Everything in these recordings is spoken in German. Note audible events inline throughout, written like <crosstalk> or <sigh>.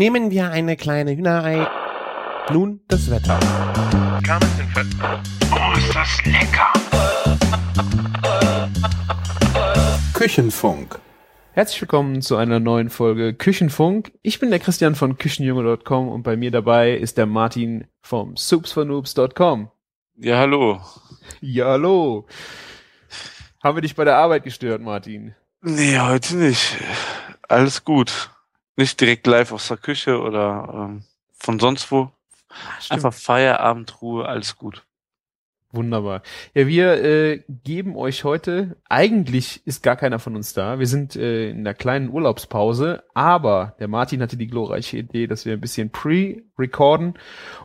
Nehmen wir eine kleine Hühnerei. Nun das Wetter. Oh, ist das lecker! Küchenfunk. Herzlich willkommen zu einer neuen Folge Küchenfunk. Ich bin der Christian von Küchenjunge.com und bei mir dabei ist der Martin vom soupsfornoobs.com. Ja, hallo. Ja, hallo. Haben wir dich bei der Arbeit gestört, Martin? Nee, heute nicht. Alles gut. Nicht direkt live aus der Küche oder ähm, von sonst wo. Einfach Feierabendruhe, alles gut. Wunderbar. Ja, wir äh, geben euch heute, eigentlich ist gar keiner von uns da. Wir sind äh, in einer kleinen Urlaubspause, aber der Martin hatte die glorreiche Idee, dass wir ein bisschen pre-recorden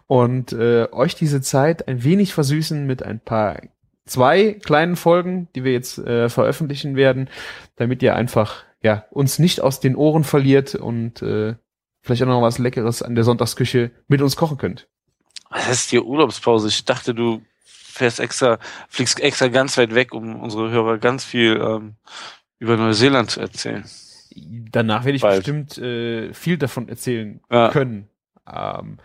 und äh, euch diese Zeit ein wenig versüßen mit ein paar zwei kleinen Folgen, die wir jetzt äh, veröffentlichen werden, damit ihr einfach ja uns nicht aus den Ohren verliert und äh, vielleicht auch noch was Leckeres an der Sonntagsküche mit uns kochen könnt. Was heißt hier Urlaubspause? Ich dachte, du fährst extra, fliegst extra ganz weit weg, um unsere Hörer ganz viel ähm, über Neuseeland zu erzählen. Danach werde ich Bald. bestimmt äh, viel davon erzählen Ja. können. Ähm,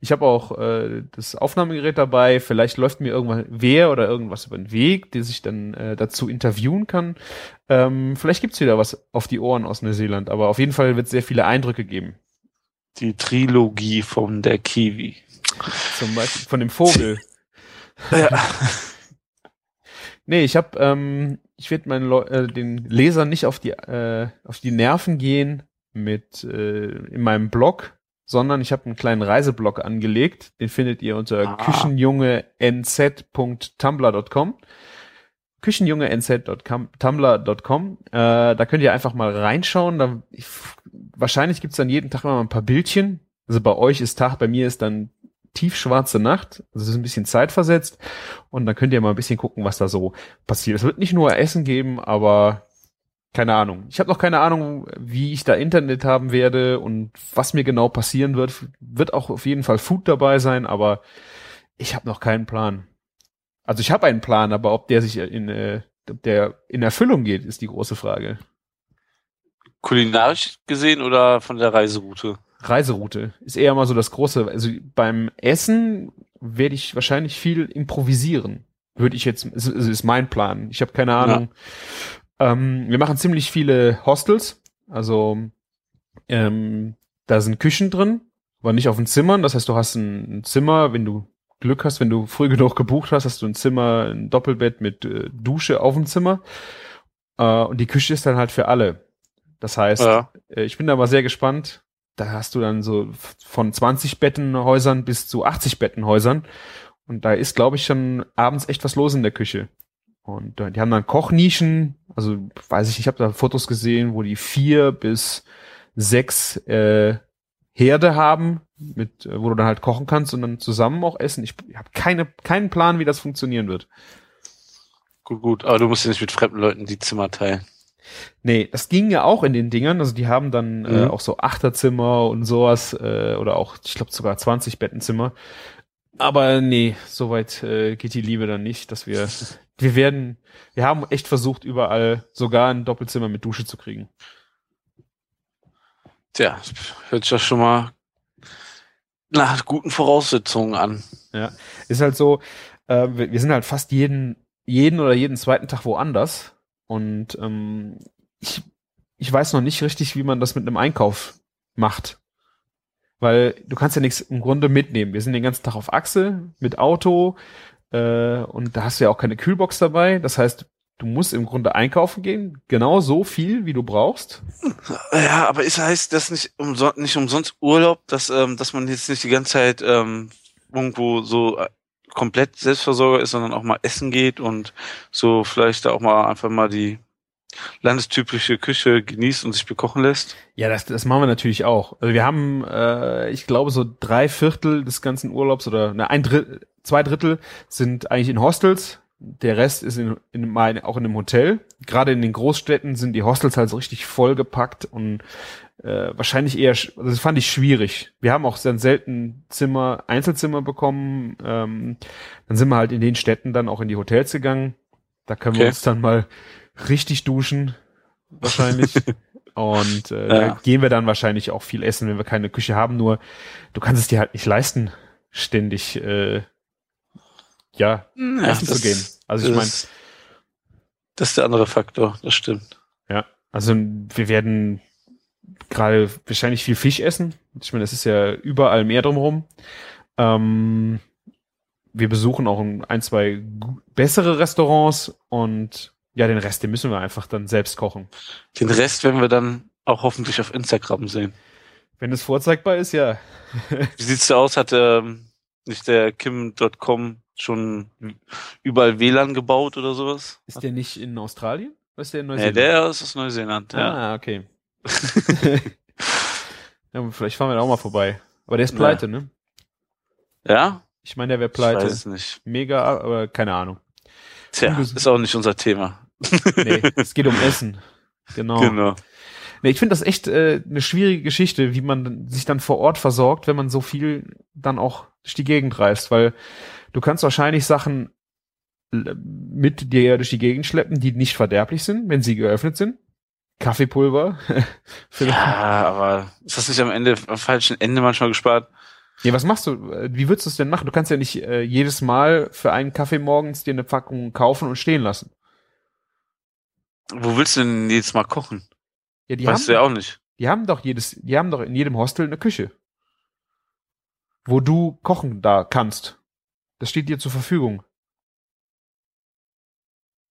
ich habe auch äh, das Aufnahmegerät dabei. Vielleicht läuft mir irgendwann wer oder irgendwas über den Weg, der sich dann äh, dazu interviewen kann. Ähm, vielleicht gibt's wieder was auf die Ohren aus Neuseeland, aber auf jeden Fall wird es sehr viele Eindrücke geben. Die Trilogie von der Kiwi. Zum Beispiel von dem Vogel. <laughs> Ja. Nee, ich habe, ähm, ich werde meinen Leu äh, den Lesern nicht auf die äh, auf die Nerven gehen mit äh, in meinem Blog, sondern ich habe einen kleinen Reiseblog angelegt. Den findet ihr unter Ah. küchenjungenz.tumblr.com. Küchenjungenz.tumblr.com. Äh, da könnt ihr einfach mal reinschauen. Da, ich, wahrscheinlich gibt's dann jeden Tag immer mal ein paar Bildchen. Also bei euch ist Tag, bei mir ist dann tiefschwarze Nacht. Also es ist ein bisschen zeitversetzt. Und dann könnt ihr mal ein bisschen gucken, was da so passiert. Es wird nicht nur Essen geben, aber keine Ahnung. Ich habe noch keine Ahnung, wie ich da Internet haben werde und was mir genau passieren wird. Wird auch auf jeden Fall Food dabei sein, aber ich habe noch keinen Plan. Also ich habe einen Plan, aber ob der sich in äh, der in Erfüllung geht, ist die große Frage. Kulinarisch gesehen oder von der Reiseroute? Reiseroute ist eher mal so das große. Also beim Essen werde ich wahrscheinlich viel improvisieren. Würde ich jetzt, ist, ist ist mein Plan. Ich habe keine Ahnung. Ähm, wir machen ziemlich viele Hostels. Also ähm, da sind Küchen drin, aber nicht auf den Zimmern. Das heißt, du hast ein, ein Zimmer, wenn du Glück hast, wenn du früh <laughs> genug gebucht hast, hast du ein Zimmer, ein Doppelbett mit äh, Dusche auf dem Zimmer. Äh, und die Küche ist dann halt für alle. Das heißt, Ja. äh, ich bin da mal sehr gespannt. Da hast du dann so von 20 Bettenhäusern bis zu 80 Bettenhäusern. Und da ist, glaube ich, schon abends echt was los in der Küche. Und äh, die haben dann Kochnischen, also weiß ich, ich habe da Fotos gesehen, wo die vier bis sechs äh, Herde haben, mit, äh, wo du dann halt kochen kannst und dann zusammen auch essen. Ich habe keine, keinen Plan, wie das funktionieren wird. Gut, gut. Aber du musst ja nicht mit fremden Leuten die Zimmer teilen. Nee, das ging ja auch in den Dingern. Also die haben dann äh, Mhm. auch so Achterzimmer und sowas äh, oder auch, ich glaube sogar 20 Bettenzimmer. Aber nee, soweit äh, geht die Liebe dann nicht, dass wir <laughs> wir werden, wir haben echt versucht überall sogar ein Doppelzimmer mit Dusche zu kriegen. Tja, hört sich ja schon mal nach guten Voraussetzungen an. Ist halt so, äh, wir, wir sind halt fast jeden jeden oder jeden zweiten Tag woanders und ähm, ich ich weiß noch nicht richtig, wie man das mit einem Einkauf macht. Weil du kannst ja nichts im Grunde mitnehmen. Wir sind den ganzen Tag auf Achse mit Auto äh, und da hast du ja auch keine Kühlbox dabei. Das heißt, du musst im Grunde einkaufen gehen, genau so viel, wie du brauchst. Ja, aber ist heißt das nicht, umso nicht umsonst Urlaub, dass, ähm, dass man jetzt nicht die ganze Zeit ähm, irgendwo so äh, komplett Selbstversorger ist, sondern auch mal essen geht und so vielleicht da auch mal einfach mal die landestypische Küche genießt und sich bekochen lässt? Ja, das, das machen wir natürlich auch. Also wir haben, äh, ich glaube, so drei Viertel des ganzen Urlaubs oder ne, ein Drittel, zwei Drittel sind eigentlich in Hostels. Der Rest ist in, in mein, auch in einem Hotel. Gerade in den Großstädten sind die Hostels halt so richtig vollgepackt und äh, wahrscheinlich eher, also das fand ich schwierig. Wir haben auch dann selten Zimmer, Einzelzimmer bekommen. Ähm, dann sind wir halt in den Städten dann auch in die Hotels gegangen. Da können wir Okay. uns dann mal richtig duschen, wahrscheinlich. <laughs> Und äh, Ja. da gehen wir dann wahrscheinlich auch viel essen, wenn wir keine Küche haben. Nur du kannst es dir halt nicht leisten, ständig äh, ja, essen zu gehen. Also ich meine, das, das ist der andere Faktor, das stimmt. ja, also wir werden gerade wahrscheinlich viel Fisch essen. Ich meine, es ist ja überall mehr drumherum. Ähm, wir besuchen auch ein, zwei bessere Restaurants und ja, den Rest, den müssen wir einfach dann selbst kochen. Den Rest werden wir dann auch hoffentlich auf Instagram sehen. Wenn es vorzeigbar ist, ja. Wie sieht's da aus? Hat ähm, nicht der Kim.com schon überall WLAN gebaut oder sowas? Ist der nicht in Australien? Oder ist der in Neuseeland? der ist aus Neuseeland, ja. Ah, okay. <laughs> ja, vielleicht fahren wir da auch mal vorbei. Aber der ist Ja. pleite, ne? Ja? Ich meine, der wäre Ich pleite. weiß es nicht. Mega, aber keine Ahnung. Tja, ist auch nicht unser Thema. Nee, <laughs> es geht um Essen. Genau. Genau. Nee, ich finde das echt äh, eine schwierige Geschichte, wie man sich dann vor Ort versorgt, wenn man so viel dann auch durch die Gegend reist, weil du kannst wahrscheinlich Sachen mit dir durch die Gegend schleppen, die nicht verderblich sind, wenn sie geöffnet sind. Kaffeepulver. <laughs> Ja, aber ist das nicht am Ende, am falschen Ende manchmal gespart? Ja, was machst du? Wie würdest du es denn machen? Du kannst ja nicht äh, jedes Mal für einen Kaffee morgens dir eine Packung kaufen und stehen lassen. Wo willst du denn jetzt mal kochen? Ja, die weißt haben, du ja auch nicht. die haben doch jedes, die haben doch in jedem Hostel eine Küche, wo du kochen da kannst. Das steht dir zur Verfügung.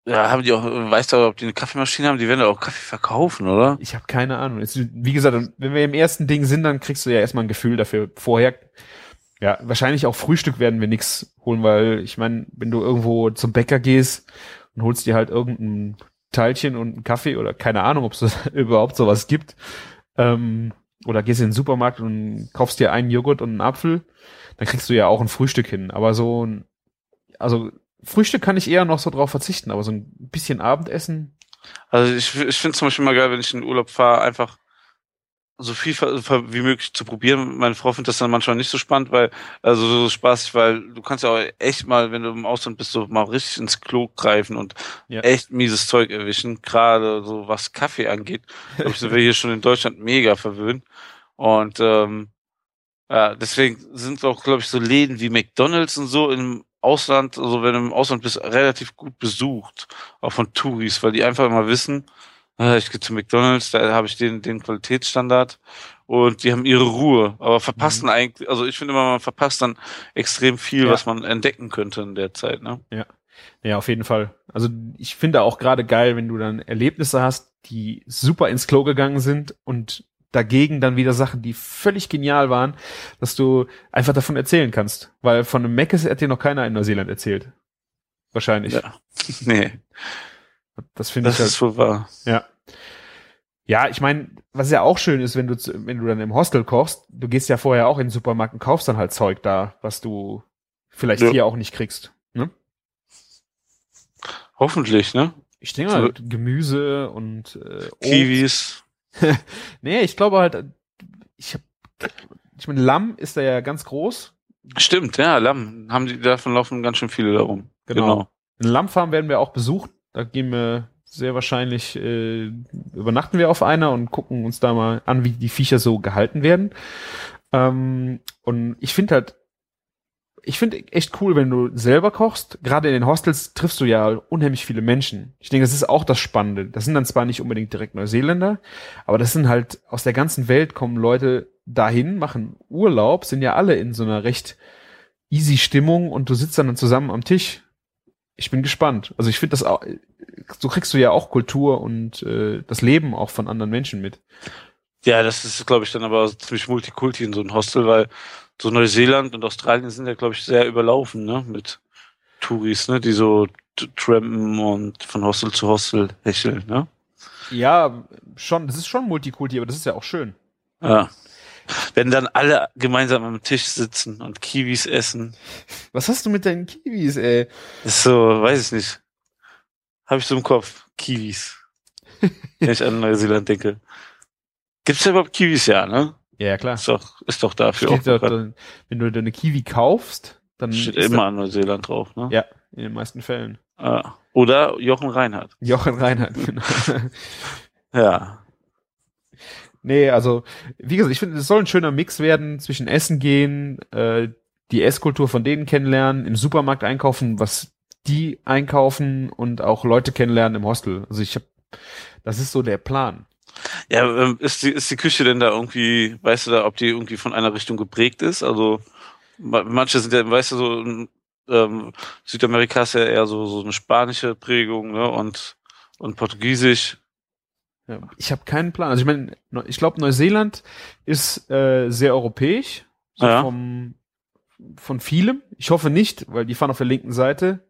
Ja, haben die auch, weißt du, ob die eine Kaffeemaschine haben? Die werden doch auch Kaffee verkaufen, oder? Ich habe keine Ahnung. Es, wie gesagt, wenn wir im ersten Ding sind, dann kriegst du ja erstmal ein Gefühl dafür. Vorher, ja, wahrscheinlich auch Frühstück werden wir nix holen, weil ich meine, wenn du irgendwo zum Bäcker gehst und holst dir halt irgendein Teilchen und einen Kaffee oder keine Ahnung, ob es <laughs> überhaupt sowas gibt, ähm, oder gehst in den Supermarkt und kaufst dir einen Joghurt und einen Apfel, dann kriegst du ja auch ein Frühstück hin. Aber so ein, also Frühstück kann ich eher noch so drauf verzichten, aber so ein bisschen Abendessen, Also ich, ich finde zum Beispiel mal geil, wenn ich in den Urlaub fahre, einfach so viel wie möglich zu probieren. Meine Frau findet das dann manchmal nicht so spannend, weil, also so spaßig, weil du kannst ja auch echt mal, wenn du im Ausland bist, so mal richtig ins Klo greifen und Ja. echt mieses Zeug erwischen, gerade so was Kaffee angeht. Glaub ich, sind wir hier schon in Deutschland mega verwöhnt. Und ähm, ja, deswegen sind auch, glaube ich, so Läden wie McDonalds und so im Ausland, also wenn du im Ausland bist, relativ gut besucht, auch von Touris, weil die einfach immer wissen, ich gehe zu McDonalds, da habe ich den, den Qualitätsstandard und die haben ihre Ruhe, aber verpassen eigentlich, also ich finde immer, man verpasst dann extrem viel, Ja. was man entdecken könnte in der Zeit, ne? Ja, auf jeden Fall. Also ich finde auch gerade geil, wenn du dann Erlebnisse hast, die super ins Klo gegangen sind und dagegen dann wieder Sachen, die völlig genial waren, dass du einfach davon erzählen kannst. Weil von einem Meckes hat dir noch keiner in Neuseeland erzählt. Wahrscheinlich. Ja. Nee, Das finde ich das halt. ist wohl wahr. Ja. Ja, ich meine, was ja auch schön ist, wenn du, wenn du dann im Hostel kochst, du gehst ja vorher auch in den Supermarkt und kaufst dann halt Zeug da, was du vielleicht Ja. hier auch nicht kriegst. Ne? Hoffentlich, ne? Ich denke So- mal, Gemüse und äh, Obst. Kiwis. <laughs> Nee, ich glaube halt, ich hab, ich meine, Lamm ist da ja ganz groß. Stimmt, ja, Lamm. Haben die, davon laufen ganz schön viele darum. Genau. Eine Lammfarm werden wir auch besuchen. Da gehen wir sehr wahrscheinlich, äh, übernachten wir auf einer und gucken uns da mal an, wie die Viecher so gehalten werden. Ähm, und ich finde halt, ich finde echt cool, wenn du selber kochst. Gerade in den Hostels triffst du ja unheimlich viele Menschen. Ich denke, das ist auch das Spannende. Das sind dann zwar nicht unbedingt direkt Neuseeländer, aber das sind halt aus der ganzen Welt kommen Leute dahin, machen Urlaub, sind ja alle in so einer recht easy Stimmung und du sitzt dann zusammen am Tisch. Ich bin gespannt. Also ich finde das auch, so kriegst du ja auch Kultur und äh, das Leben auch von anderen Menschen mit. Ja, das ist, glaube ich, dann aber ziemlich Multikulti in so einem Hostel, weil so Neuseeland und Australien sind ja, glaube ich, sehr überlaufen, ne, mit Touris, ne, die so trampen und von Hostel zu Hostel hecheln, ne? Ja, schon, das ist schon Multikulti, aber das ist ja auch schön. Ja. Wenn dann alle gemeinsam am Tisch sitzen und Kiwis essen, Was hast du mit deinen Kiwis, ey? ist so, weiß ich nicht. Habe ich so im Kopf. Kiwis. <laughs> Wenn ich an Neuseeland denke. Gibt's da überhaupt Kiwis? Ja, ne? Ja, ja klar. Ist doch, ist doch dafür auch Steht doch, bekannt. dann, wenn du deine Kiwi kaufst, dann Steht immer an Neuseeland drauf, ne? Ja, in den meisten Fällen. Ah. Oder Jochen Reinhardt. Jochen Reinhardt, <laughs> genau. Ja. Nee, also, wie gesagt, ich finde, es soll ein schöner Mix werden zwischen Essen gehen, äh, die Esskultur von denen kennenlernen, im Supermarkt einkaufen, was die einkaufen und auch Leute kennenlernen im Hostel. Also ich habe, das ist so der Plan. Ja, ähm, ist die, ist die Küche denn da irgendwie, weißt du da, ob die irgendwie von einer Richtung geprägt ist? Also ma- manche sind ja, weißt du, so ähm, Südamerika ist ja eher so, so eine spanische Prägung, ne? Und, und Portugiesisch. Ja. Ich habe keinen Plan. Also ich meine, ich glaube, Neuseeland ist äh, sehr europäisch, so Ja. vom, von vielem. Ich hoffe nicht, weil die fahren auf der linken Seite,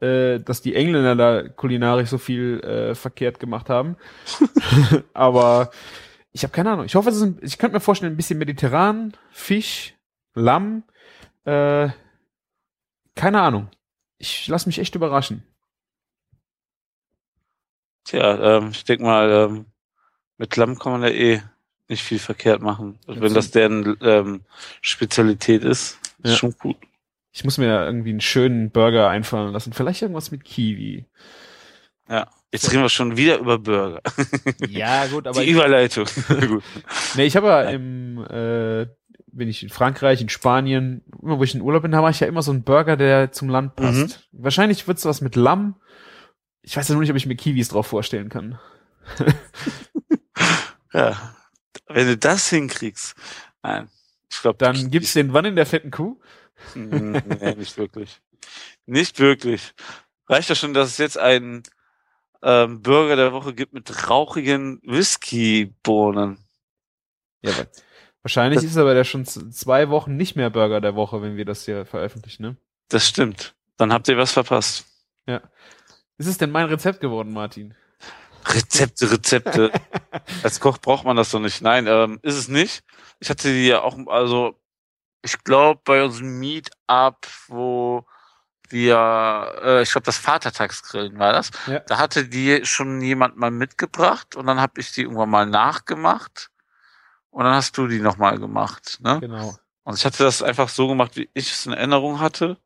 äh, dass die Engländer da kulinarisch so viel äh, verkehrt gemacht haben. <laughs> Aber ich habe keine Ahnung. Ich hoffe, es ist ein, ich könnte mir vorstellen, ein bisschen mediterran, Fisch, Lamm, äh, keine Ahnung. Ich lasse mich echt überraschen. Tja, ähm, ich denke mal, ähm, mit Lamm kann man ja eh nicht viel verkehrt machen. Wenn das deren ähm, Spezialität ist, ist Ja. schon gut. Ich muss mir irgendwie einen schönen Burger einfallen lassen. Vielleicht irgendwas mit Kiwi. Ja. Jetzt reden wir schon wieder über Burger. <laughs> Ja, gut, Die Überleitung. <laughs> gut. nee, ich habe ja im, äh, wenn ich in Frankreich, in Spanien, immer wo ich in Urlaub bin, habe ich ja immer so einen Burger, der zum Land passt. Wahrscheinlich wird's was mit Lamm. Ich weiß ja nur nicht, ob ich mir Kiwis drauf vorstellen kann. <laughs> Ja. Wenn du das hinkriegst. Nein. Ich glaube, Dann gibt's den Wann in der fetten Kuh. nee, nicht wirklich. Nicht wirklich. Reicht ja schon, dass es jetzt einen ähm, Burger der Woche gibt mit rauchigen Whisky-Bohnen. Ja, wa- wahrscheinlich Das- ist aber der schon zwei Wochen nicht mehr Burger der Woche, wenn wir das hier veröffentlichen, ne? Das stimmt. Dann habt ihr was verpasst. Ist es denn mein Rezept geworden, Martin? Rezepte, Rezepte. <laughs> Als Koch braucht man das doch nicht. Nein, ähm, ist es nicht. Ich hatte die ja auch, also ich glaube bei unserem Meetup, wo wir, äh, ich glaube das Vatertagsgrillen war das. Ja. Da hatte die schon jemand mal mitgebracht und dann habe ich die irgendwann mal nachgemacht und dann hast du die nochmal gemacht. Ne? Genau. Und ich hatte das einfach so gemacht, wie ich es in Erinnerung hatte.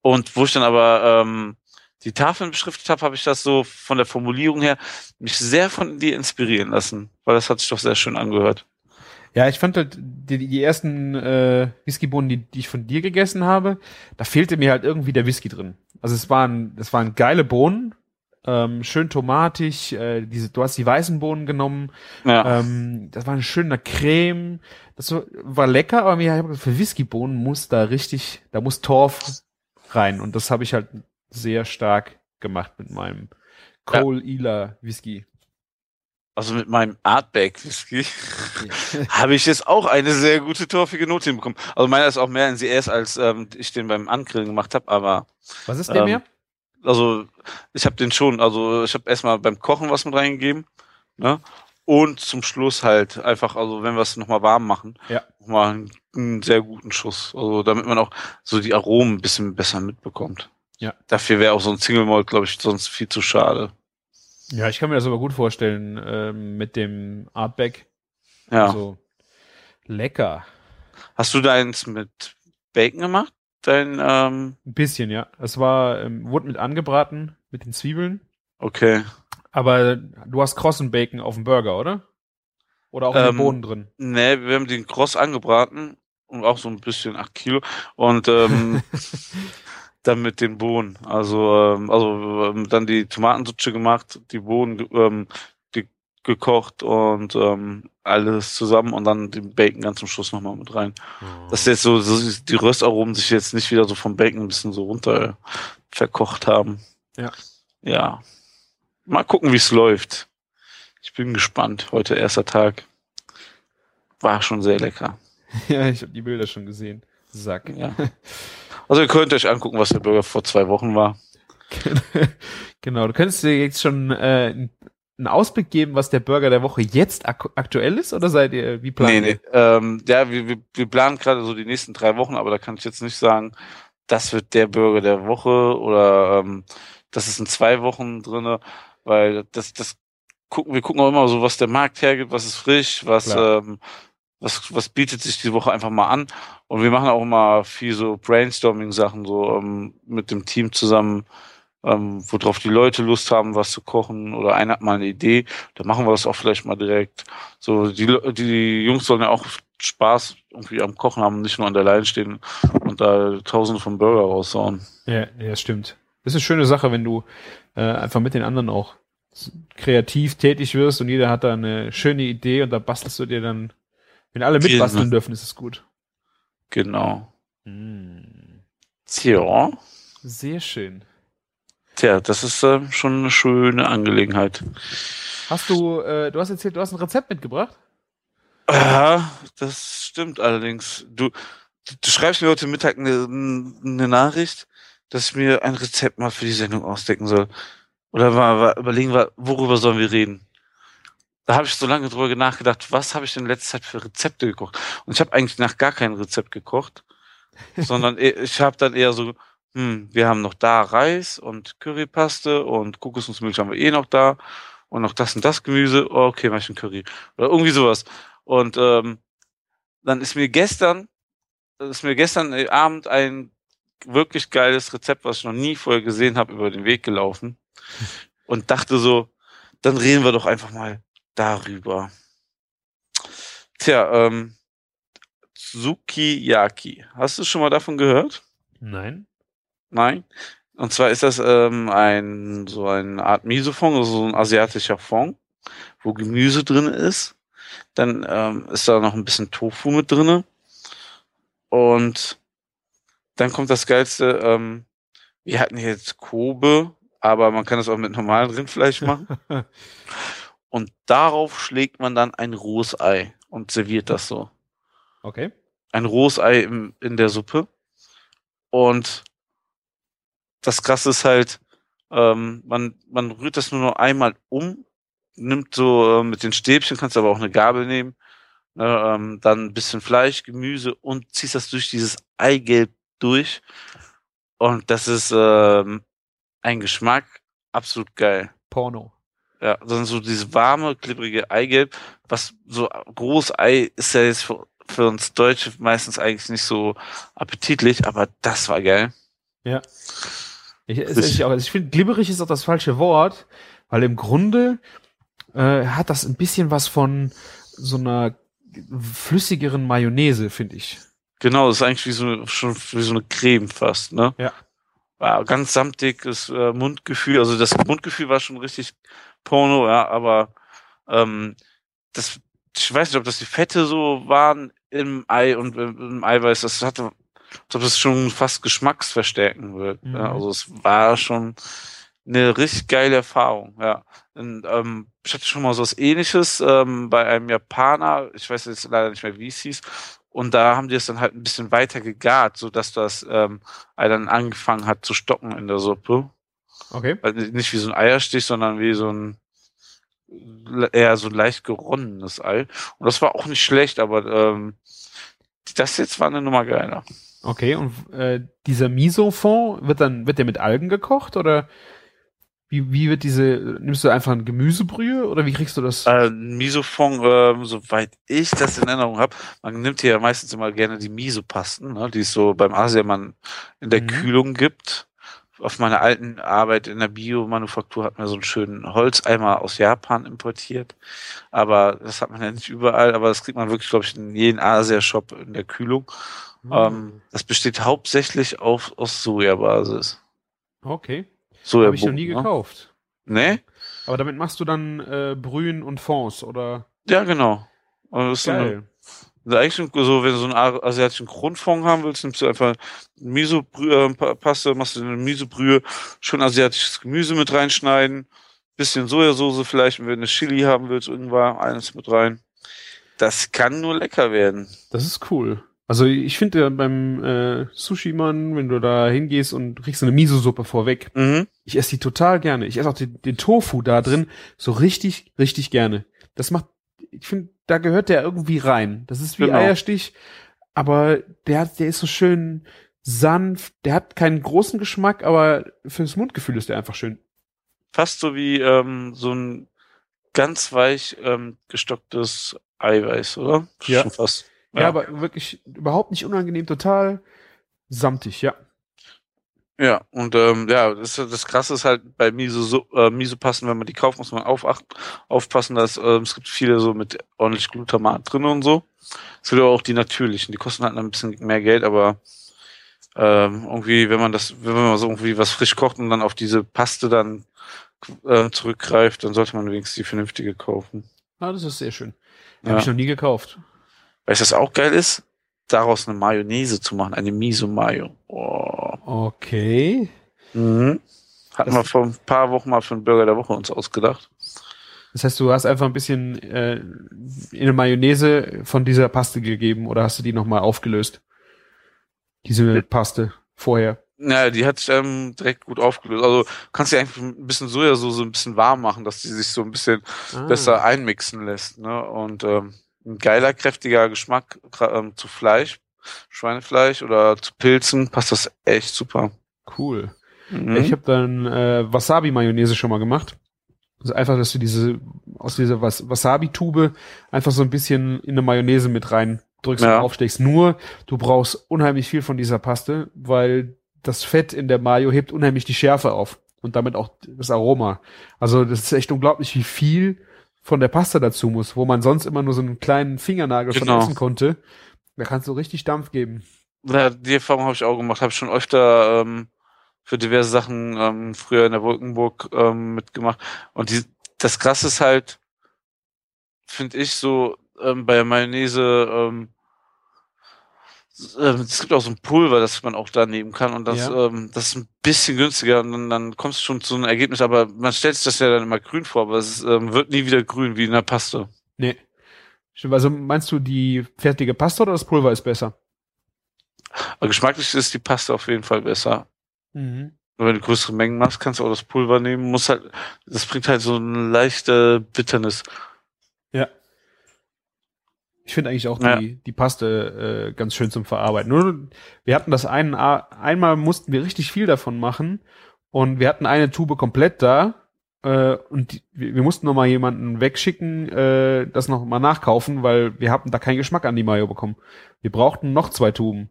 Und wo ich dann aber ähm, die Tafeln beschriftet habe, habe ich das so von der Formulierung her mich sehr von dir inspirieren lassen, weil das hat sich doch sehr schön angehört. Ja, ich fand halt die, die ersten äh, Whiskybohnen, die, die ich von dir gegessen habe, da fehlte mir halt irgendwie der Whisky drin. Also es waren, es waren geile Bohnen, ähm, schön tomatig, äh, diese, du hast die weißen Bohnen genommen, Ja, ähm, das war eine schöne Creme, das war, lecker, aber mir für Whiskybohnen muss da richtig, da muss Torf rein und das habe ich halt sehr stark gemacht mit meinem Cole Ila Whisky. also mit meinem Artback Whisky <laughs> <laughs> habe ich jetzt auch eine sehr gute torfige Note hinbekommen. Also meiner ist auch mehr in CS, als ähm, ich den beim Angrillen gemacht habe, aber Was ist der Ähm, mehr? also ich habe den schon, also ich habe erstmal beim Kochen was mit reingegeben, ne? Und zum Schluss halt einfach, also wenn wir es nochmal warm machen, Ja. nochmal einen, einen sehr guten Schuss. Also damit man auch so die Aromen ein bisschen besser mitbekommt. Ja. Dafür wäre auch so ein Single Malt, glaube ich, sonst viel zu schade. Ja, ich kann mir das aber gut vorstellen ähm, mit dem Artback. Ja. Also lecker. Hast du deins mit Bacon gemacht? Dein, ähm, Ein bisschen, ja. Es war, ähm, wurde mit angebraten, mit den Zwiebeln. okay. Aber du hast Crossen Bacon auf dem Burger, oder? Oder auch Ähm, den Bohnen drin? Nee, wir haben den Cross angebraten und auch so ein bisschen acht Kilo und ähm, <laughs> dann mit den Bohnen. Also ähm, also ähm, dann die Tomatensutsche gemacht, die Bohnen ähm, ge gekocht und ähm, alles zusammen und dann den Bacon ganz zum Schluss nochmal mit rein. Dass jetzt so, so die Röstaromen sich jetzt nicht wieder so vom Bacon ein bisschen so runter verkocht haben. Ja. Ja. Mal gucken, wie es läuft. Ich bin gespannt. Heute erster Tag. War schon sehr lecker. <laughs> ja, ich habe die Bilder schon gesehen. Sack. Ja. <laughs> Also ihr könnt euch angucken, was der Burger vor zwei Wochen war. <laughs> genau, du könntest dir jetzt schon äh, einen Ausblick geben, was der Burger der Woche jetzt ak aktuell ist, oder seid ihr, wie plant Nee, ihr? nee. Ähm, ja, wir, wir, wir planen gerade so die nächsten drei Wochen, aber da kann ich jetzt nicht sagen, das wird der Burger der Woche oder ähm, das ist in zwei Wochen drinne, weil das, das gucken, wir gucken auch immer so, was der Markt hergibt, was ist frisch, was, Klar. ähm, was, was bietet sich die Woche einfach mal an. Und wir machen auch immer viel so Brainstorming-Sachen, so ähm, mit dem Team zusammen, ähm, worauf die Leute Lust haben, was zu kochen oder einer hat mal eine Idee, dann machen wir das auch vielleicht mal direkt. So, die, die Jungs sollen ja auch Spaß irgendwie am Kochen haben, nicht nur an der Leine stehen und da tausende von Burger raushauen. Ja, ja, stimmt. Das ist eine schöne Sache, wenn du äh, einfach mit den anderen auch kreativ tätig wirst und jeder hat da eine schöne Idee und da bastelst du dir dann, wenn alle mitbasteln Genau. dürfen, ist es gut. Genau. Mm. Tja, Sehr schön. tja, das ist ähm, schon eine schöne Angelegenheit. Hast du, äh, du hast erzählt, du hast ein Rezept mitgebracht? Ja, das stimmt allerdings. Du, du schreibst mir heute Mittag eine, eine Nachricht, dass ich mir ein Rezept mal für die Sendung ausdenken soll. Oder mal, mal überlegen wir, worüber sollen wir reden? Da habe ich so lange drüber nachgedacht, was habe ich denn in letzter Zeit für Rezepte gekocht? Und ich habe eigentlich nach gar kein Rezept gekocht, <laughs> sondern eh- ich habe dann eher so, hm, wir haben noch da Reis und Currypaste und Kokosnussmilch haben wir eh noch da und noch das und das Gemüse. Oh, okay, mach ich ein Curry. Oder irgendwie sowas. Und ähm, dann ist mir gestern, ist mir gestern Abend ein wirklich geiles Rezept, was ich noch nie vorher gesehen habe, über den Weg gelaufen <laughs> und dachte so, dann reden wir doch einfach mal darüber. Tja, ähm, Sukiyaki. Hast du schon mal davon gehört? Nein. Nein. Und zwar ist das ähm, ein so eine Art Miso-Fond, also so ein asiatischer Fond, wo Gemüse drin ist. Dann ähm, ist da noch ein bisschen Tofu mit drinne. Und dann kommt das Geilste, ähm, wir hatten jetzt Kobe, aber man kann das auch mit normalem Rindfleisch machen. <laughs> Und darauf schlägt man dann ein rohes Ei und serviert das so Okay. ein rohes Ei im, in der Suppe. Und das Krasse ist halt, ähm, man, man rührt das nur noch einmal um, nimmt so äh, mit den Stäbchen, kannst aber auch eine Gabel nehmen, ne, ähm, dann ein bisschen Fleisch, Gemüse und ziehst das durch dieses Eigelb durch. Und das ist ähm, ein Geschmack absolut geil. Porno. Ja, sondern so dieses warme, klipprige Eigelb, was so groß Ei ist ja jetzt für, für uns Deutsche meistens eigentlich nicht so appetitlich, aber das war geil. Ja. Ich, es, ich, auch- ich finde, glibberig ist auch das falsche Wort, weil im Grunde äh, hat das ein bisschen was von so einer flüssigeren Mayonnaise, finde ich. Genau, das ist eigentlich wie so, schon wie so eine Creme fast, ne? Ja. War ganz samtiges äh, Mundgefühl, also das Mundgefühl war schon richtig Porno, ja, aber ähm, das, ich weiß nicht, ob das die Fette so waren im Ei und im, Eiweiß, das hatte, als ob das schon fast geschmacksverstärken wird. Mhm. Ja, also es war schon eine richtig geile Erfahrung, ja. Und, ähm, ich hatte schon mal so was ähnliches ähm, bei einem Japaner, ich weiß jetzt leider nicht mehr, wie es hieß, und da haben die es dann halt ein bisschen weiter gegart, so dass das ähm, Ei dann angefangen hat zu stocken in der Suppe. Okay. Also nicht wie so ein Eierstich, sondern wie so ein eher so ein leicht geronnenes Ei. Und das war auch nicht schlecht, aber ähm, das jetzt war eine Nummer geiler. Okay, und äh, dieser Miso-Fond, wird dann, wird der mit Algen gekocht oder wie, wie wird diese, nimmst du einfach ein Gemüsebrühe oder wie kriegst du das? Äh, Misofond, ähm, soweit ich das in Erinnerung habe, man nimmt hier ja meistens immer gerne die Misopasten, ne, die es so beim Asiamann in der Mhm. Kühlung gibt. Auf meiner alten Arbeit in der Biomanufaktur hat man so einen schönen Holzeimer aus Japan importiert. Aber das hat man ja nicht überall, aber das kriegt man wirklich, glaube ich, in jedem Asia-Shop in der Kühlung. Hm. Ähm, das besteht hauptsächlich auf, aus Sojabasis. okay. Sojabohnen. Habe ich noch nie ne? gekauft. Nee? Aber damit machst du dann äh, Brühen und Fonds oder? Ja, genau. Und das Geil. Also eigentlich so, wenn du so einen asiatischen Grundfond haben willst, nimmst du einfach Miso-Paste, machst du eine Miso-Brühe, schön asiatisches Gemüse mit reinschneiden, bisschen Sojasauce vielleicht, und wenn du Chili haben willst, irgendwann eines mit rein. Das kann nur lecker werden. Das ist cool. Also ich finde ja beim äh, Sushi-Mann, wenn du da hingehst und kriegst eine Miso-Suppe vorweg, Mhm. ich esse die total gerne. Ich esse auch den, den Tofu da drin so richtig, richtig gerne. Das macht, ich finde, da gehört der irgendwie rein. Das ist wie Genau. Eierstich, aber der, hat- der ist so schön sanft. Der hat keinen großen Geschmack, aber fürs Mundgefühl ist der einfach schön. Fast so wie ähm, so ein ganz weich ähm, gestocktes Eiweiß, oder? Ja. Schon fast. Ja, aber wirklich überhaupt nicht unangenehm, total samtig, ja. Ja, und ähm, ja, das, das Krasse ist halt bei Miso, so, äh, Miso passen, wenn man die kauft, muss man aufach, aufpassen, dass ähm, es gibt viele so mit ordentlich Glutamat drin und so. Es gibt aber auch die natürlichen, die kosten halt ein bisschen mehr Geld, aber ähm, irgendwie, wenn man das, wenn man so irgendwie was frisch kocht und dann auf diese Paste dann äh, zurückgreift, dann sollte man wenigstens die vernünftige kaufen. Ah, das ist sehr schön. Ja. Habe ich noch nie gekauft. Weißt du, was auch geil ist? Daraus eine Mayonnaise zu machen, eine Miso-Mayo. Oh. Okay. Mhm. Hatten Das- wir vor ein paar Wochen mal für den Burger der Woche uns ausgedacht. Das heißt, du hast einfach ein bisschen äh, in eine Mayonnaise von dieser Paste gegeben oder hast du die nochmal aufgelöst? Diese Paste vorher. Ja, die hat sich ähm, direkt gut aufgelöst. Also kannst du einfach ein bisschen Sojasauce ein bisschen warm machen, dass die sich so ein bisschen Ah. besser einmixen lässt. Ne? Und ähm, ein geiler, kräftiger Geschmack ähm, zu Fleisch, Schweinefleisch oder zu Pilzen passt das echt super. Cool. Mhm. Ich habe dann äh, Wasabi-Mayonnaise schon mal gemacht. Also einfach, dass du diese aus dieser Was Wasabi-Tube einfach so ein bisschen in eine Mayonnaise mit rein drückst Ja. und aufsteckst. Nur, du brauchst unheimlich viel von dieser Paste, weil das Fett in der Mayo hebt unheimlich die Schärfe auf und damit auch das Aroma. Also das ist echt unglaublich, wie viel von der Pasta dazu muss, wo man sonst immer nur so einen kleinen Fingernagel Genau. von essen konnte. Da kannst du richtig Dampf geben. Ja, die Erfahrung habe ich auch gemacht. Habe schon öfter ähm, für diverse Sachen ähm, früher in der Wolkenburg ähm, mitgemacht. Und die, das Krasse ist halt, finde ich so ähm, bei der Mayonnaise, ähm, ähm, es gibt auch so ein Pulver, das man auch da nehmen kann und das, Ja. ähm, das ist ein bisschen günstiger und dann, dann kommst du schon zu einem Ergebnis, aber man stellt sich das ja dann immer grün vor, aber es ist, ähm, wird nie wieder grün wie in der Paste. Nee. Stimmt, Also meinst du, die fertige Pasta oder das Pulver ist besser? Aber geschmacklich ist die Paste auf jeden Fall besser. Mhm. Und wenn du größere Mengen machst, kannst du auch das Pulver nehmen. Muss halt, das bringt halt so eine leichte Bitternis. Ja. Ich finde eigentlich auch Ja. die, die Paste äh, ganz schön zum Verarbeiten. Nur, wir hatten das einen, einmal mussten wir richtig viel davon machen und wir hatten eine Tube komplett da äh, und die, wir, mussten noch mal jemanden wegschicken, äh, das noch mal nachkaufen, weil wir hatten da keinen Geschmack an die Mayo bekommen. Wir brauchten noch zwei Tuben,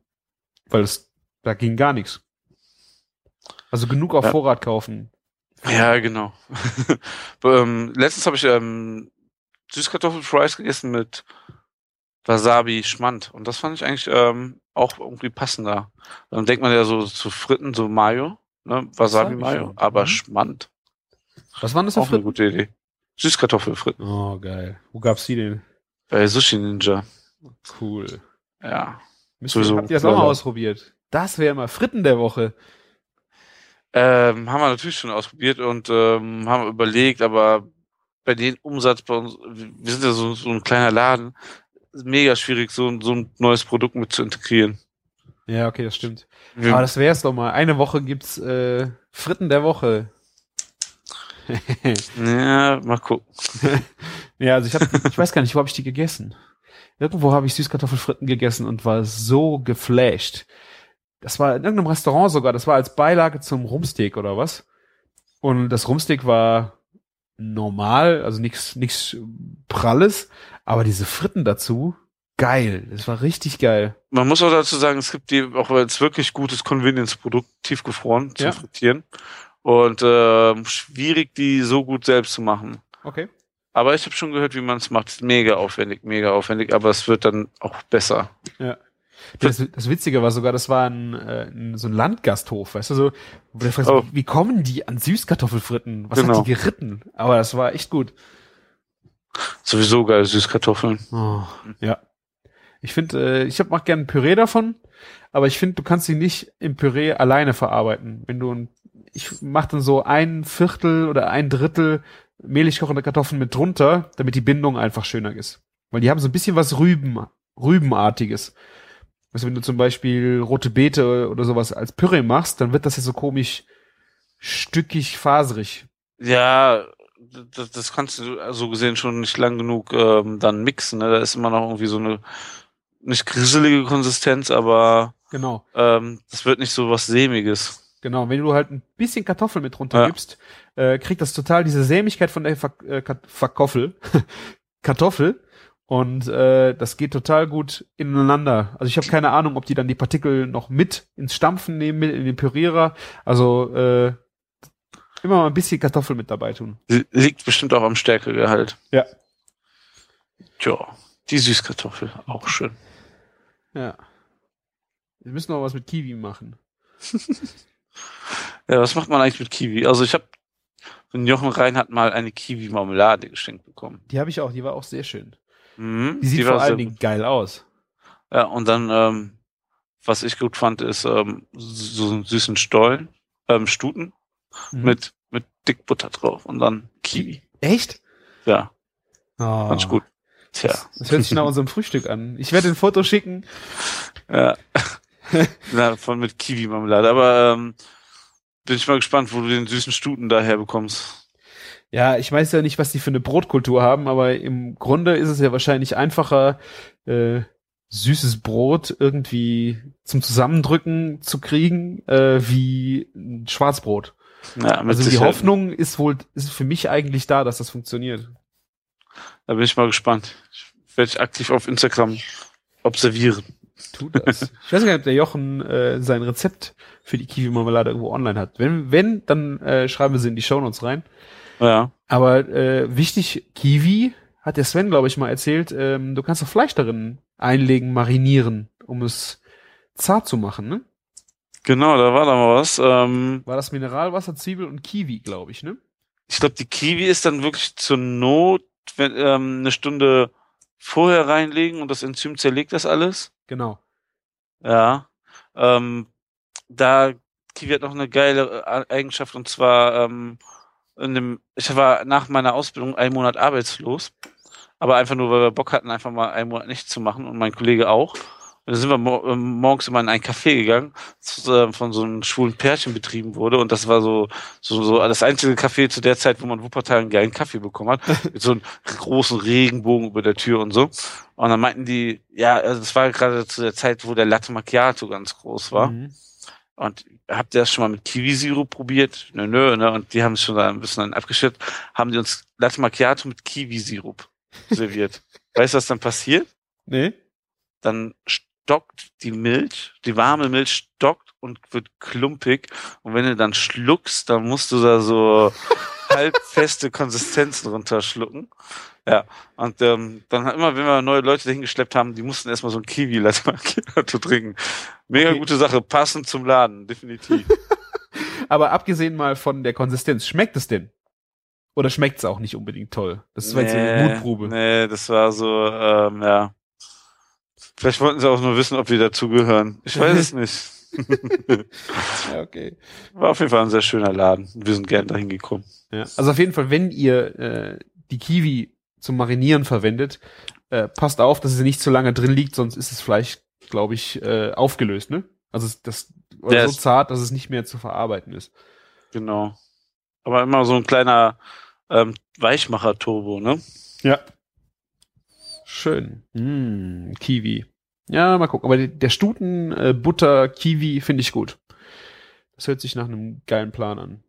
weil es, da ging gar nichts. Also genug auf Ja. Vorrat kaufen. Ja, genau. <laughs> ähm, letztens habe ich ähm, Süßkartoffelfries gegessen mit Wasabi Schmand. Und das fand ich eigentlich ähm, auch irgendwie passender. Dann denkt man ja so zu Fritten, so Mayo, ne? Wasabi Mayo, aber mhm. Schmand. Was waren das für Auch eine Fritten? gute Idee. Süßkartoffelfritten. Oh, geil. Wo gab's die denn? Bei Sushi Ninja. Cool. Ja. Ihr, Sowieso habt ihr das auch mal ausprobiert? Das wäre mal Fritten der Woche. Ähm, haben wir natürlich schon ausprobiert und ähm, haben überlegt, aber bei den Umsatz bei uns, wir sind ja so, so ein kleiner Laden, ist mega schwierig, so, ein- so ein neues Produkt mit zu integrieren. Ja, okay, das stimmt. Wir, Aber das wär's doch mal. Eine Woche gibt's äh, Fritten der Woche. Ja, mal gucken. <laughs> ja, also ich hab, ich weiß gar nicht, wo habe ich die gegessen? Irgendwo habe ich Süßkartoffelfritten gegessen und war so geflasht. Das war in irgendeinem Restaurant sogar, das war als Beilage zum Rumsteak oder was. Und das Rumsteak war normal, also nichts nichts pralles, aber diese Fritten dazu, geil. Das war richtig geil. Man muss auch dazu sagen, es gibt die auch als wirklich gutes Convenience-Produkt tiefgefroren Ja. Frittieren. Und ähm, schwierig, die so gut selbst zu machen. Okay. Aber ich habe schon gehört, wie man es macht. Mega aufwendig, mega aufwendig, aber es wird dann auch besser. Das, das Witzige war sogar, das war ein, äh, ein, so ein Landgasthof, weißt du, so, wo du fragst, Oh. wie kommen die an Süßkartoffelfritten? Was Genau. hat die geritten? Aber das war echt gut. Sowieso geil, Süßkartoffeln. Oh, ja. Ich finde, äh, ich hab, mach gerne Püree davon, aber ich finde, du kannst sie nicht im Püree alleine verarbeiten. Wenn du ein, ich mach dann so ein Viertel oder ein Drittel mehlig kochende Kartoffeln mit drunter, damit die Bindung einfach schöner ist. Weil die haben so ein bisschen was Rüben, Rübenartiges. Also wenn du zum Beispiel rote Beete oder sowas als Püree machst, dann wird das ja so komisch stückig, faserig. Ja, das, das kannst du so gesehen schon nicht lang genug ähm, dann mixen. Ne? Da ist immer noch irgendwie so eine nicht grieselige Konsistenz, aber Genau. ähm, das wird nicht so was sämiges. Genau, wenn du halt ein bisschen Kartoffel mit runter Ja. gibst, äh, kriegt das total diese Sämigkeit von der Ver äh, Verkoffel, <laughs> Kartoffel Und äh, das geht total gut ineinander. Also ich habe keine Ahnung, ob die dann die Partikel noch mit ins Stampfen nehmen, mit in den Pürierer. Also äh, immer mal ein bisschen Kartoffel mit dabei tun. Li- Liegt bestimmt auch am Stärkegehalt. Ja. Tja, die Süßkartoffel, auch schön. Ja. Wir müssen noch was mit Kiwi machen. <laughs> Ja, was macht man eigentlich mit Kiwi? Also ich habe von Jochen Reinhardt mal eine Kiwi-Marmelade geschenkt bekommen. Die habe ich auch, die war auch sehr schön. Mhm, Die sieht war vor allen Dingen geil aus. Ja, und dann, ähm, was ich gut fand, ist ähm, so einen süßen Stollen, ähm, Stuten Mhm. mit, mit dick Butter drauf und dann Kiwi. Echt? Ja, Oh. fand ich gut. Tja, Das hört sich nach unserem Frühstück an. Ich werde ein Foto schicken. ja. <laughs> ja von mit Kiwi-Marmelade. Aber ähm, bin ich mal gespannt, wo du den süßen Stuten daher bekommst. Ja, ich weiß ja nicht, was die für eine Brotkultur haben, aber im Grunde ist es ja wahrscheinlich einfacher, äh, süßes Brot irgendwie zum Zusammendrücken zu kriegen, äh, wie ein Schwarzbrot. Ja, Also die Sicherheit. Hoffnung ist wohl, ist für mich eigentlich da, dass das funktioniert. Da bin ich mal gespannt. Ich werde ich aktiv auf Instagram observieren. Tu das. <laughs> ich weiß gar nicht, ob der Jochen äh, sein Rezept für die Kiwi-Marmelade irgendwo online hat. Wenn, wenn, dann äh, schreiben wir sie in die Shownotes rein. Ja. Aber äh, wichtig, Kiwi, hat der Sven, glaube ich, mal erzählt, ähm, du kannst auch Fleisch darin einlegen, marinieren, um es zart zu machen, ne? Genau, da war da mal was. Ähm, War das Mineralwasser, Zwiebel und Kiwi, glaube ich, ne? ich glaube, die Kiwi ist dann wirklich zur Not wenn, ähm, eine Stunde vorher reinlegen und das Enzym zerlegt das alles. Genau. Ja. Ähm, da Kiwi noch eine geile äh, Eigenschaft und zwar ähm, in dem, ich war nach meiner Ausbildung einen Monat arbeitslos, aber einfach nur, weil wir Bock hatten, einfach mal einen Monat nichts zu machen und mein Kollege auch. Und dann sind wir mo ähm, morgens immer in ein Café gegangen, das äh, von so einem schwulen Pärchen betrieben wurde und das war so, so, so das einzige Café zu der Zeit, wo man in Wuppertal einen geilen Kaffee bekommen hat, <laughs> mit so einem großen Regenbogen über der Tür und so. Und dann meinten die, ja, also das war gerade zu der Zeit, wo der Latte Macchiato ganz groß war. Mhm. Und habt ihr das schon mal mit Kiwi-Sirup probiert? Nö, nö, ne? Und die haben es schon da ein bisschen abgeschüttet, haben die uns Latte Macchiato mit Kiwi-Sirup serviert. <laughs> weißt du, was dann passiert? Nee? Dann stockt die Milch, die warme Milch stockt und wird klumpig. Und wenn du dann schluckst, dann musst du da so <laughs> halbfeste Konsistenzen runterschlucken. Ja, und ähm, dann hat immer, wenn wir neue Leute dahin geschleppt haben, die mussten erstmal so ein Kiwi-Latte <laughs> Macchiato trinken. Mega Okay. gute Sache, passend zum Laden, definitiv. <laughs> Aber abgesehen mal von der Konsistenz, schmeckt es denn? Oder schmeckt es auch nicht unbedingt toll? Das war jetzt so eine Mutprobe. Nee, das war so, ähm, ja. Vielleicht wollten sie auch nur wissen, ob wir dazugehören. Ich weiß es <laughs> nicht. Ja, okay. War auf jeden Fall ein sehr schöner Laden. Wir sind gern dahin gekommen. Ja. Also auf jeden Fall, wenn ihr äh, die Kiwi zum Marinieren verwendet, äh, passt auf, dass sie nicht zu lange drin liegt, sonst ist das Fleisch, glaube ich, äh, aufgelöst, ne? Also das oder Der so zart, dass es nicht mehr zu verarbeiten ist. Genau. Aber immer so ein kleiner ähm, Weichmacher-Turbo, ne? Ja. Schön. Mm, Kiwi. Ja, mal gucken. Aber der Stuten äh, Butter Kiwi finde ich gut. Das hört sich nach einem geilen Plan an.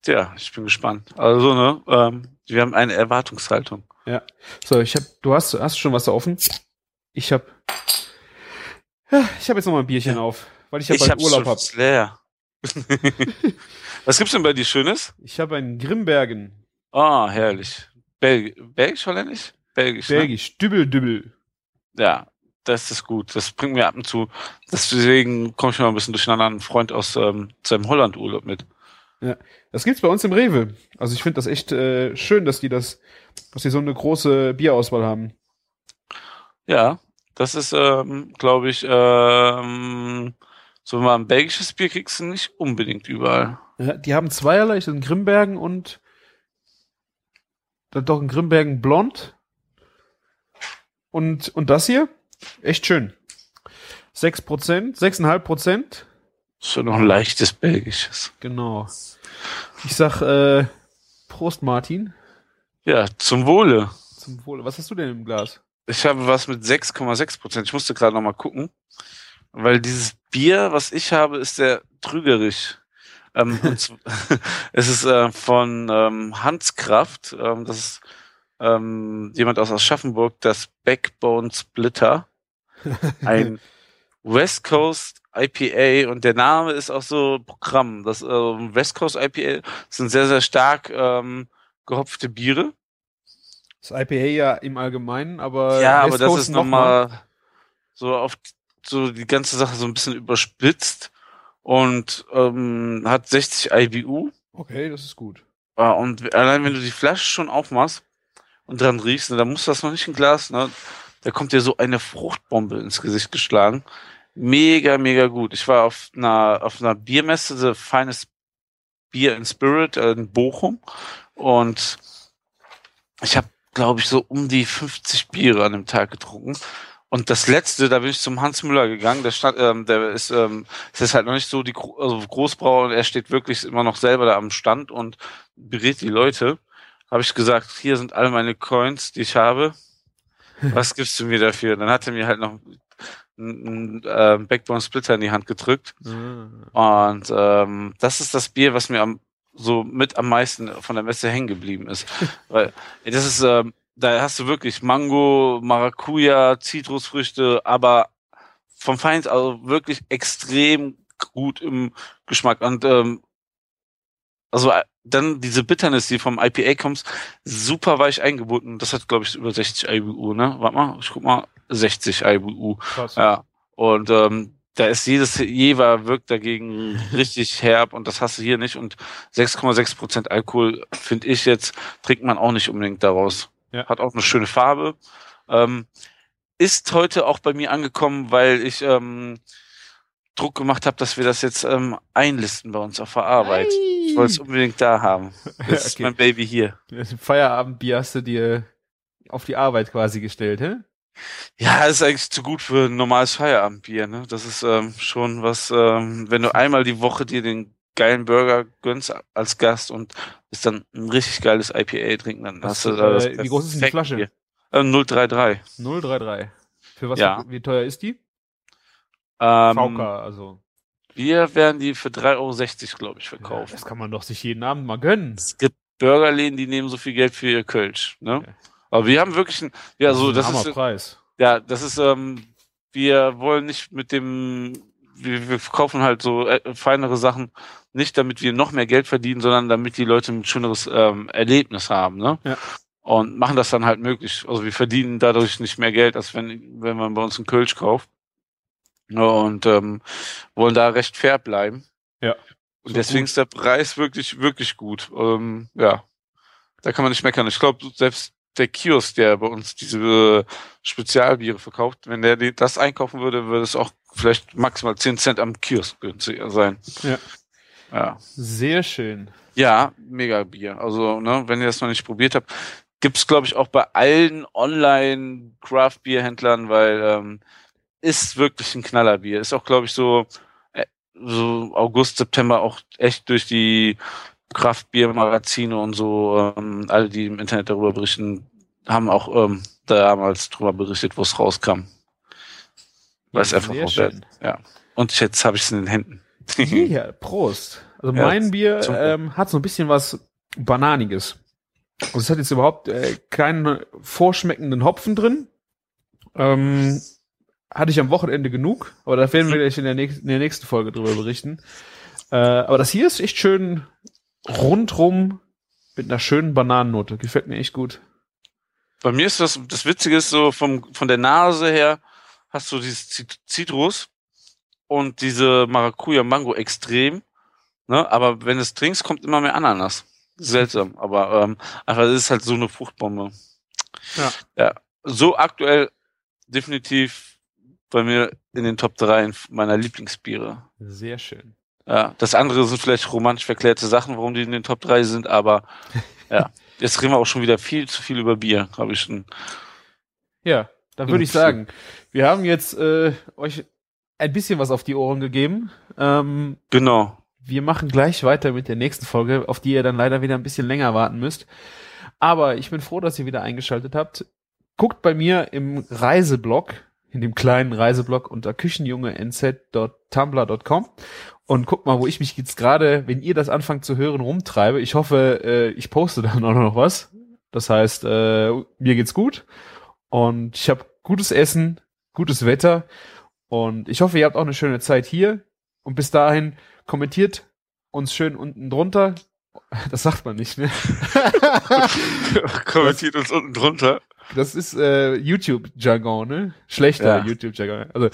Tja, ich bin gespannt. Also, ne, ähm, wir haben eine Erwartungshaltung. So, ich hab, du hast, hast schon was offen? Ich hab, ja, ich hab jetzt noch mal ein Bierchen auf, weil ich ja ich bald hab's Urlaub hab. leer. <laughs> Was gibt's denn bei dir Schönes? Ich habe einen Grimbergen, Ah, herrlich. Belg Belgisch, holländisch? Belgisch, ne? Belgisch, Dübbel, Dübbel. Ja, das ist gut. Das bringt mir ab und zu. Deswegen komme ich mal ein bisschen durcheinander. Ein Freund aus ähm, seinem Holland-Urlaub mit. Das gibt's bei uns im Rewe. Also ich finde das echt äh, schön, dass die das, dass die so eine große Bierauswahl haben. Ja, das ist, ähm, glaube ich, ähm, so wenn man ein belgisches Bier kriegst du nicht unbedingt überall. Ja, die haben zweierlei, sind Grimbergen und dann doch ein Grimbergen Blond. Und, und das hier? Echt schön. 6%, 6,5 Prozent. So noch ein leichtes belgisches. Genau. Ich sag, äh, Prost, Martin. Ja, zum Wohle. Zum Wohle. Was hast du denn im Glas? Ich habe was mit 6,6 Prozent. Ich musste gerade noch mal gucken, weil dieses Bier, was ich habe, ist sehr trügerisch. Ähm, <laughs> <laughs> es ist äh, von ähm, Hanskraft. Ähm, das ist ähm, jemand aus Aschaffenburg, das Backbone Splitter. <laughs> Ein West Coast IPA und der Name ist auch so Programm. Das äh, West Coast IPA sind sehr, sehr stark ähm, gehopfte Biere. Das IPA ja im Allgemeinen, aber ja, West aber das Coast ist noch mal- nochmal so auf so die ganze Sache so ein bisschen überspitzt und ähm, hat 60 IBU. Okay, das ist gut. Ah, Und allein wenn du die Flasche schon aufmachst und dran riechst, ne, dann musst du das noch nicht in Glas, ne? Da kommt dir so eine Fruchtbombe ins Gesicht geschlagen. Mega, mega gut. Ich war auf einer, auf einer Biermesse, The Finest Beer and Spirit äh, in Bochum und ich habe, glaube ich, so um die 50 Biere an dem Tag getrunken. Und das letzte, da bin ich zum Hans Müller gegangen, der stand, ähm, der ist, ähm, es ist halt noch nicht so die Gro also Großbrauer und er steht wirklich immer noch selber da am Stand und berät die Leute. Habe ich gesagt, hier sind all meine Coins, die ich habe. <laughs> Was gibst du mir dafür? Dann hat er mir halt noch einen äh, Backbone Splitter in die Hand gedrückt. Ah. Und ähm, das ist das Bier, was mir am, so mit am meisten von der Messe hängen geblieben ist. <laughs> Weil das ist, ähm, da hast du wirklich Mango, Maracuja, Zitrusfrüchte, aber vom Feind also wirklich extrem gut im Geschmack. Und ähm, also dann diese Bitternis, die vom IPA kommt, super weich eingebunden. Das hat, glaube ich, über 60 IBU, ne? Warte mal, ich guck mal, 60 IBU. Krass. Ja. Und ähm, da ist jedes Jever wirkt dagegen <laughs> richtig herb und das hast du hier nicht. Und 6,6 Prozent Alkohol, finde ich jetzt, trinkt man auch nicht unbedingt daraus. Ja. Hat auch eine schöne Farbe. Ähm, ist heute auch bei mir angekommen, weil ich ähm, Druck gemacht habe, dass wir das jetzt ähm, einlisten bei uns auf der Arbeit. Ich wollte es unbedingt da haben. <laughs> Das ist Okay. mein Baby hier. Das Feierabendbier hast du dir auf die Arbeit quasi gestellt, hä? Ja, ist eigentlich zu gut für ein normales Feierabendbier. Ne? Das ist ähm, schon was, ähm, wenn du einmal die Woche dir den geilen Burger gönnst als Gast und ist dann ein richtig geiles IPA trinken, dann Was, hast du da das äh, wie groß ist denn die Flasche? Bier. Äh, 033. 033. Für was, Ja. wie teuer ist die? Ähm, VK, also. Wir werden die für 3,60 Euro, glaube ich, Ja, verkaufen. das kann man doch sich jeden Abend mal gönnen. es gibt Burgerläden, die nehmen so viel Geld für ihr Kölsch. Ne? Ja. Aber wir haben wirklich ein, ja, so, das ist, Hammerpreis. Ja, das ist, ähm, wir wollen nicht mit dem, wir, wir kaufen halt so äh, feinere Sachen, nicht damit wir noch mehr Geld verdienen, sondern damit die Leute ein schöneres ähm, Erlebnis haben, ne? Ja. Und machen das dann halt möglich. Also wir verdienen dadurch nicht mehr Geld, als wenn, wenn man bei uns einen Kölsch kauft. Und ähm, wollen da recht fair bleiben. Ja. Und So deswegen gut. ist der Preis wirklich, wirklich gut. Ähm, ja. Da kann man nicht meckern. Ich glaube, selbst der Kiosk, der bei uns diese Spezialbiere verkauft, wenn der das einkaufen würde, würde es auch vielleicht maximal 10 Cent am Kiosk günstiger sein. Ja. Ja, Sehr schön. ja mega Bier. Also, ne, wenn ihr das noch nicht probiert habt, gibt's glaube ich auch bei allen online Craft Bier Händlern, weil ähm, ist wirklich ein Knallerbier. Ist auch glaube ich so äh, so August September auch echt durch die Kraftbiermagazine und so, ähm, alle, die im Internet darüber berichten, haben auch ähm, damals drüber berichtet, wo es rauskam. Weil es einfach auch. Ja. Und jetzt habe ich es in den Händen. Ja, <laughs> Prost. Also Ja, mein Bier ähm, hat so ein bisschen was Bananiges. Also es hat jetzt überhaupt äh, keinen vorschmeckenden Hopfen drin. Ähm, hatte ich am Wochenende genug, aber da werden wir <laughs> gleich in der, nächsten, in der nächsten Folge drüber berichten. Äh, aber das hier ist echt schön rundrum mit einer schönen Bananennote. Gefällt mir echt gut. Bei mir ist das, das Witzige ist so vom, von der Nase her hast du dieses Zit- Zitrus und diese Maracuja Mango extrem, ne? Aber wenn du es trinkst, kommt immer mehr Ananas. Seltsam, <laughs> aber ähm, einfach es ist halt so eine Fruchtbombe. Ja. Ja. So aktuell definitiv bei mir in den Top 3 meiner Lieblingsbiere. Sehr schön. Ja, das andere sind vielleicht romantisch verklärte Sachen, warum die in den Top 3 sind, aber <laughs> ja, jetzt reden wir auch schon wieder viel zu viel über Bier, habe ich schon. Ja, dann würde ich sagen, wir haben jetzt äh, euch ein bisschen was auf die Ohren gegeben. Ähm, Genau. wir machen gleich weiter mit der nächsten Folge, auf die ihr dann leider wieder ein bisschen länger warten müsst. Aber ich bin froh, dass ihr wieder eingeschaltet habt. Guckt bei mir im Reiseblog, in dem kleinen Reiseblog unter küchenjunge.nz.tumblr.com und guckt mal, wo ich mich jetzt gerade, wenn ihr das anfangt zu hören, rumtreibe. Ich hoffe, äh, ich poste dann auch <laughs> noch was. Das heißt, äh, mir geht's gut und ich habe gutes Essen, gutes Wetter und ich hoffe, ihr habt auch eine schöne Zeit hier. Und bis dahin kommentiert uns schön unten drunter. Das sagt man nicht, ne? <laughs> <laughs> Kommentiert uns unten drunter. Das ist äh, YouTube-Jargon, ne? Schlechter Ja. YouTube-Jargon. Also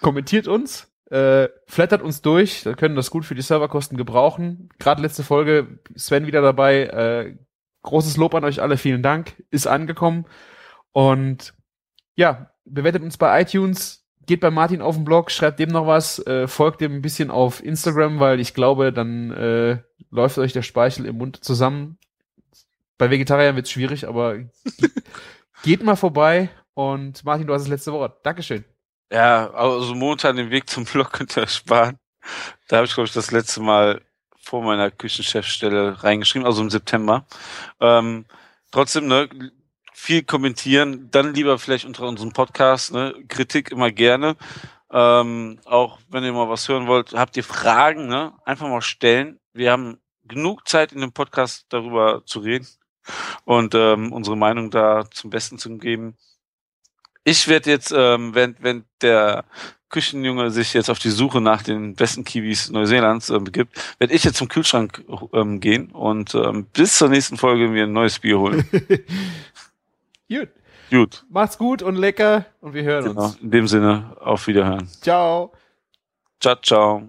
kommentiert uns, äh, flattert uns durch, da können das gut für die Serverkosten gebrauchen. Gerade letzte Folge, Sven wieder dabei. Äh, großes Lob an euch alle, vielen Dank. Ist angekommen. Und ja, bewertet uns bei iTunes, geht bei Martin auf den Blog, schreibt dem noch was, äh, folgt dem ein bisschen auf Instagram, weil ich glaube, dann äh, läuft euch der Speichel im Mund zusammen. Bei Vegetariern wird's schwierig, aber <laughs> geht mal vorbei und Martin, du hast das letzte Wort. Dankeschön. Ja, also momentan den Weg zum Blog könnt ihr euch sparen. Da habe ich, glaube ich, das letzte Mal vor meiner Küchenchefstelle reingeschrieben, also im September. Ähm, trotzdem, ne, viel kommentieren, dann lieber vielleicht unter unserem Podcast, ne, Kritik immer gerne. Ähm, auch wenn ihr mal was hören wollt, habt ihr Fragen, ne, einfach mal stellen. Wir haben genug Zeit in dem Podcast darüber zu reden und ähm, unsere Meinung da zum Besten zu geben. Ich werde jetzt, ähm, wenn, wenn der Küchenjunge sich jetzt auf die Suche nach den besten Kiwis Neuseelands äh, begibt, werde ich jetzt zum Kühlschrank ähm, gehen und ähm, bis zur nächsten Folge mir ein neues Bier holen. <laughs> Gut. Gut, Macht's gut und lecker und wir hören genau. uns. In dem Sinne, auf Wiederhören. Ciao. Ciao, ciao.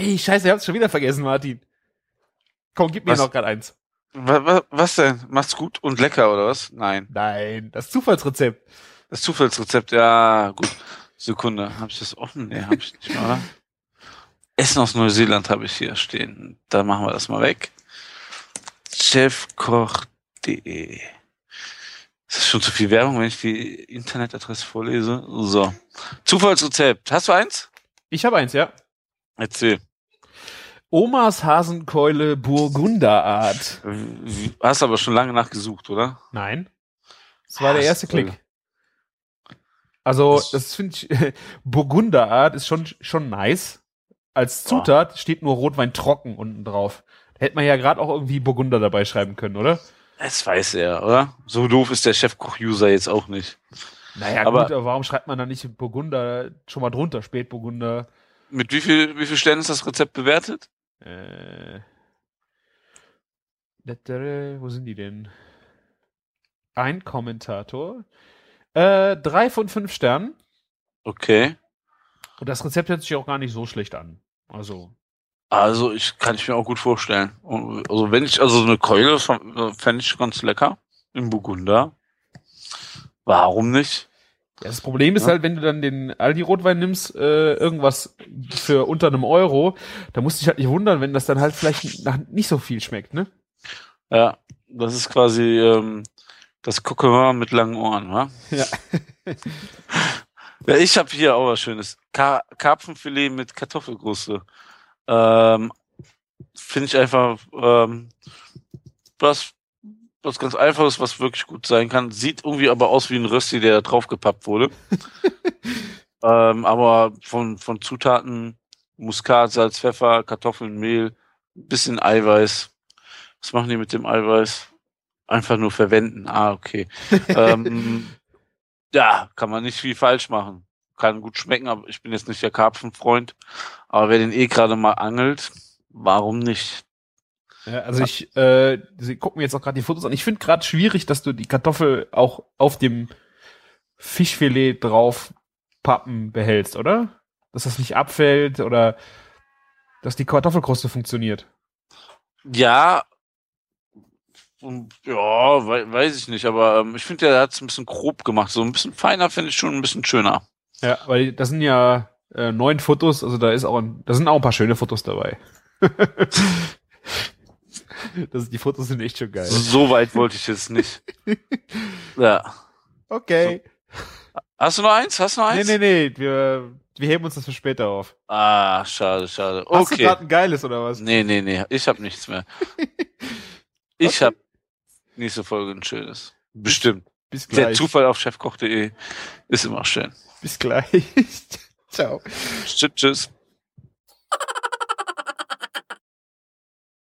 Ey, scheiße, ihr habt's schon wieder vergessen, Martin. Komm, gib mir Was? noch grad eins. Was, was, denn? Macht's gut und lecker oder was? Nein. Nein, das Zufallsrezept. Das Zufallsrezept, ja, gut. Sekunde, habe ich das offen? Nee, habe ich nicht mal. oder? Essen aus Neuseeland habe ich hier stehen. Da machen wir das mal weg. Chefkoch.de Ist das schon zu viel Werbung, wenn ich die Internetadresse vorlese? So. Zufallsrezept. Hast du eins? Ich habe eins, ja. Erzähl. Omas Hasenkeule Burgunderart. Hast aber schon lange nachgesucht, oder? Nein. Das war der erste. Klick. Also, Das- das finde ich, <laughs> Burgunderart ist schon, schon nice. Als Zutat steht nur Rotwein trocken unten drauf. Hätte man ja gerade auch irgendwie Burgunder dabei schreiben können, oder? Das weiß er, oder? So doof ist der Chefkoch-User jetzt auch nicht. Naja, Aber- gut, aber warum schreibt man da nicht Burgunder schon mal drunter, Spätburgunder? Mit wie viel, wie viel Sternen ist das Rezept bewertet? Äh, wo sind die denn? Ein Kommentator. Äh, drei von fünf Sternen. Okay. Und das Rezept hört sich auch gar nicht so schlecht an. Also, Also ich kann ich mir auch gut vorstellen. Also wenn ich also so eine Keule fände ich ganz lecker im Burgunder. Warum nicht? Ja, das Problem ist Ja. halt, wenn du dann den Aldi-Rotwein nimmst, äh, irgendwas für unter einem Euro, da musst du dich halt nicht wundern, wenn das dann halt vielleicht nach nicht so viel schmeckt, ne? Ja, das ist quasi ähm, das Coquelin mit langen Ohren, wa? Ja. Ja, ich habe hier auch was Schönes. Ka Karpfenfilet mit Kartoffelkruste. Ähm, Finde ich einfach ähm, was, was ganz einfaches, was wirklich gut sein kann. Sieht irgendwie aber aus wie ein Rösti, der draufgepappt wurde. <laughs> ähm, aber von, von Zutaten Muskat, Salz, Pfeffer, Kartoffeln, Mehl, bisschen Eiweiß. Was machen die mit dem Eiweiß? Einfach nur verwenden. Ah, okay. ähm, <laughs> ja, kann man nicht viel falsch machen. Kann gut schmecken, aber ich bin jetzt nicht der Karpfenfreund. Aber wer den eh gerade mal angelt, warum nicht? Ja, also ich äh, sie gucken mir jetzt auch gerade die Fotos an. Ich finde gerade schwierig, dass du die Kartoffel auch auf dem Fischfilet drauf pappen behältst, oder? Dass das nicht abfällt oder dass die Kartoffelkruste funktioniert. Ja, und, ja, wei weiß ich nicht, aber ähm, ich finde, der hat es ein bisschen grob gemacht. So ein bisschen feiner finde ich schon ein bisschen schöner. Ja, weil das sind ja äh, neun Fotos, also da ist auch ein, da sind auch ein paar schöne Fotos dabei. <laughs> <laughs> das, die Fotos sind echt schon geil. So weit wollte ich jetzt nicht. <laughs> Ja. Okay. Hast du noch eins? Hast du noch Nee, eins? nee, nee, wir, wir heben uns das für später auf. Ah, schade, schade. Hast du Okay. gerade ein geiles oder was? Nee, nee, nee, ich habe nichts mehr. <laughs> Ich Okay. habe nächste Folge ein schönes. Bestimmt. Bis Der gleich. Zufall auf chefkoch.de ist immer schön. Bis gleich. Ciao. Tschüss, tschüss.